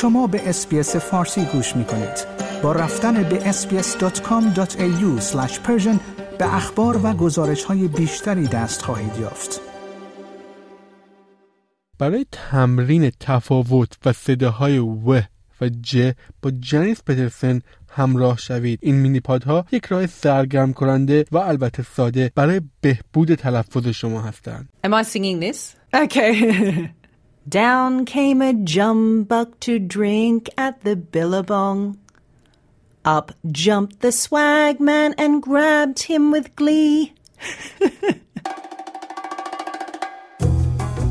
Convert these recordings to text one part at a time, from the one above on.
شما به اسپیس فارسی گوش می کنید. با رفتن به sbs.com.au به اخبار و گزارش های بیشتری دست خواهید یافت. برای تمرین تفاوت و صداهای و و ج با جنیس پترسن همراه شوید این مینی پادها یک راه سرگرم کننده و البته ساده برای بهبود تلفظ شما هستند Am I singing this? Okay. Down came a jumbuck to drink at the billabong. Up jumped the swagman and grabbed him with glee.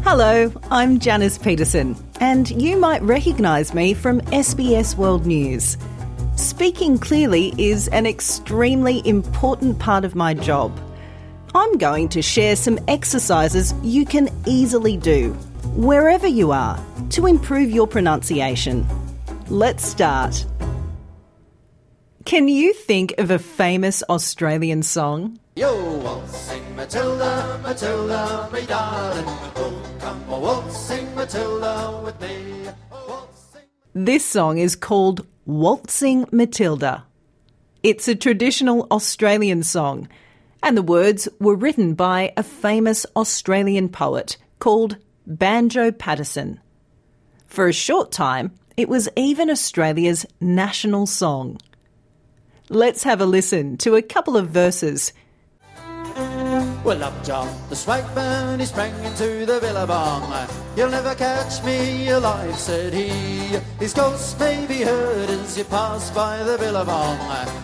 Hello, I'm Janice Petersen, and you might recognise me from SBS World News. Speaking clearly is an extremely important part of my job. I'm going to share some exercises you can easily do, wherever you are, to improve your pronunciation. Let's start. Can you think of a famous Australian song? Yo, waltzing Matilda, Matilda, me darling. Oh, come waltzing Matilda with me. Oh, waltzing. This song is called Waltzing Matilda. It's a traditional Australian song, and the words were written by a famous Australian poet called Banjo Paterson. For a short time, it was even Australia's national song. Let's have a listen to a couple of verses well, up jumped the swagman, he sprang into the billabong. You'll never catch me alive, said he. His ghost may be heard as you pass by the billabong.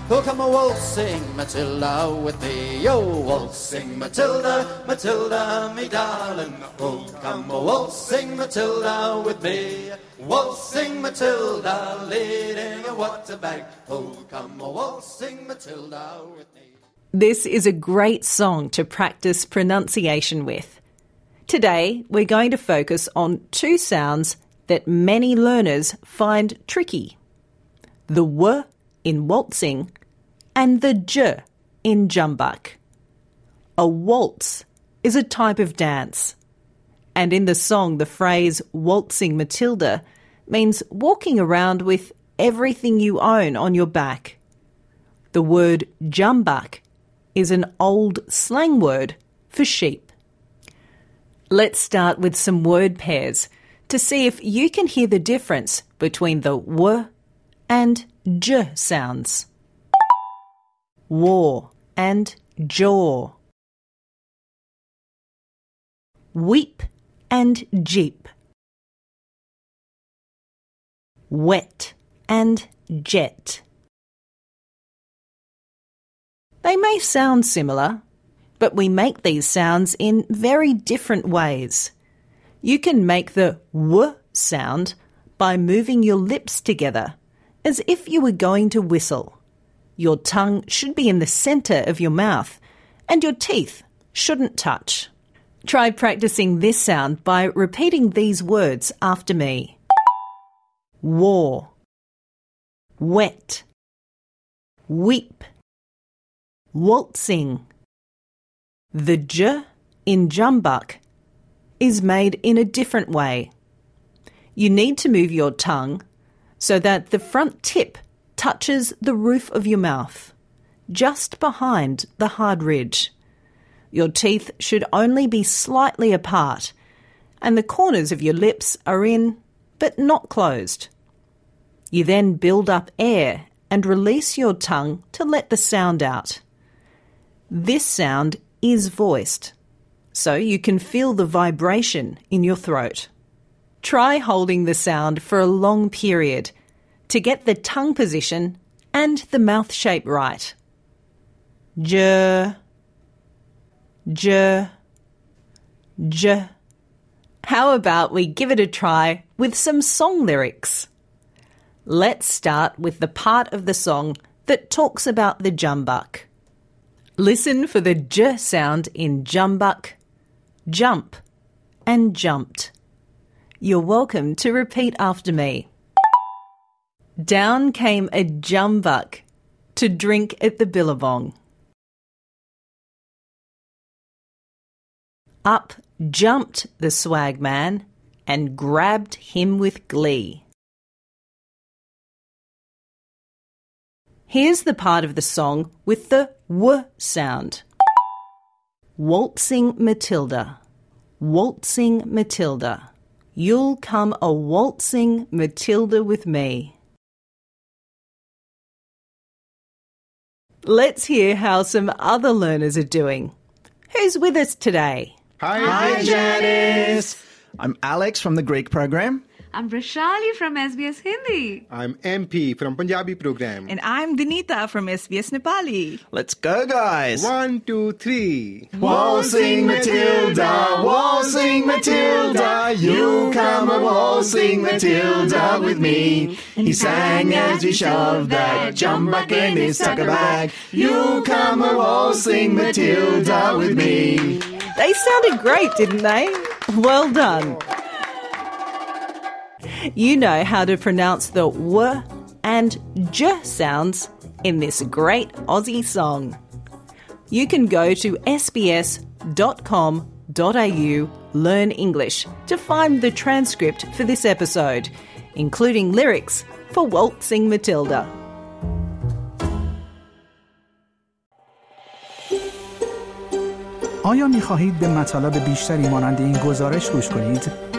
Oh, come a waltzing Matilda with me. Oh, waltzing Matilda, Matilda, me darling. Oh, come a waltzing Matilda with me. Waltzing Matilda, leading a water bag. Oh, come a waltzing Matilda with me. This is a great song to practice pronunciation with. Today, we're going to focus on two sounds that many learners find tricky the W in waltzing and the J in jumbuck. A waltz is a type of dance. And in the song, the phrase waltzing Matilda means walking around with everything you own on your back. The word jumbuck is an old slang word for sheep. Let's start with some word pairs to see if you can hear the difference between the w and j sounds. War and jaw. Weep and jeep. Wet and jet. They may sound similar, but we make these sounds in very different ways. You can make the w sound by moving your lips together, as if you were going to whistle. Your tongue should be in the centre of your mouth, and your teeth shouldn't touch. Try practicing this sound by repeating these words after me war, wet, weep waltzing. The j in jumbuck is made in a different way. You need to move your tongue so that the front tip touches the roof of your mouth, just behind the hard ridge. Your teeth should only be slightly apart, and the corners of your lips are in, but not closed. You then build up air and release your tongue to let the sound out. This sound is voiced, so you can feel the vibration in your throat. Try holding the sound for a long period to get the tongue position and the mouth shape right. J, j, j. How about we give it a try with some song lyrics? Let's start with the part of the song that talks about the jumbuck. Listen for the j sound in jumbuck, jump, and jumped. You're welcome to repeat after me. Down came a jumbuck to drink at the billabong. Up jumped the swagman and grabbed him with glee. Here's the part of the song with the W sound. Waltzing Matilda. Waltzing Matilda. You'll come a waltzing Matilda with me. Let's hear how some other learners are doing. Who's with us today? Hi, Hi, Janice. I'm Alex from the Greek program. I'm Rashali from SBS Hindi. I'm MP from Punjabi program. And I'm Dinita from SBS Nepali. Let's go, guys. One, two, three. Waltzing Matilda, waltzing Matilda, you come a waltzing Matilda with me. He sang as he shoved that jumbuck in his tucker bag. You come a waltzing Matilda with me. They sounded great, didn't they? Well done You know how to pronounce the W and J sounds in this great Aussie song. You can go to sbs.com.au learn English to find the transcript for this episode, including lyrics for Waltzing Matilda. آیا می خواهید به مطالب بیشتری مانند این گزارش گوش کنید؟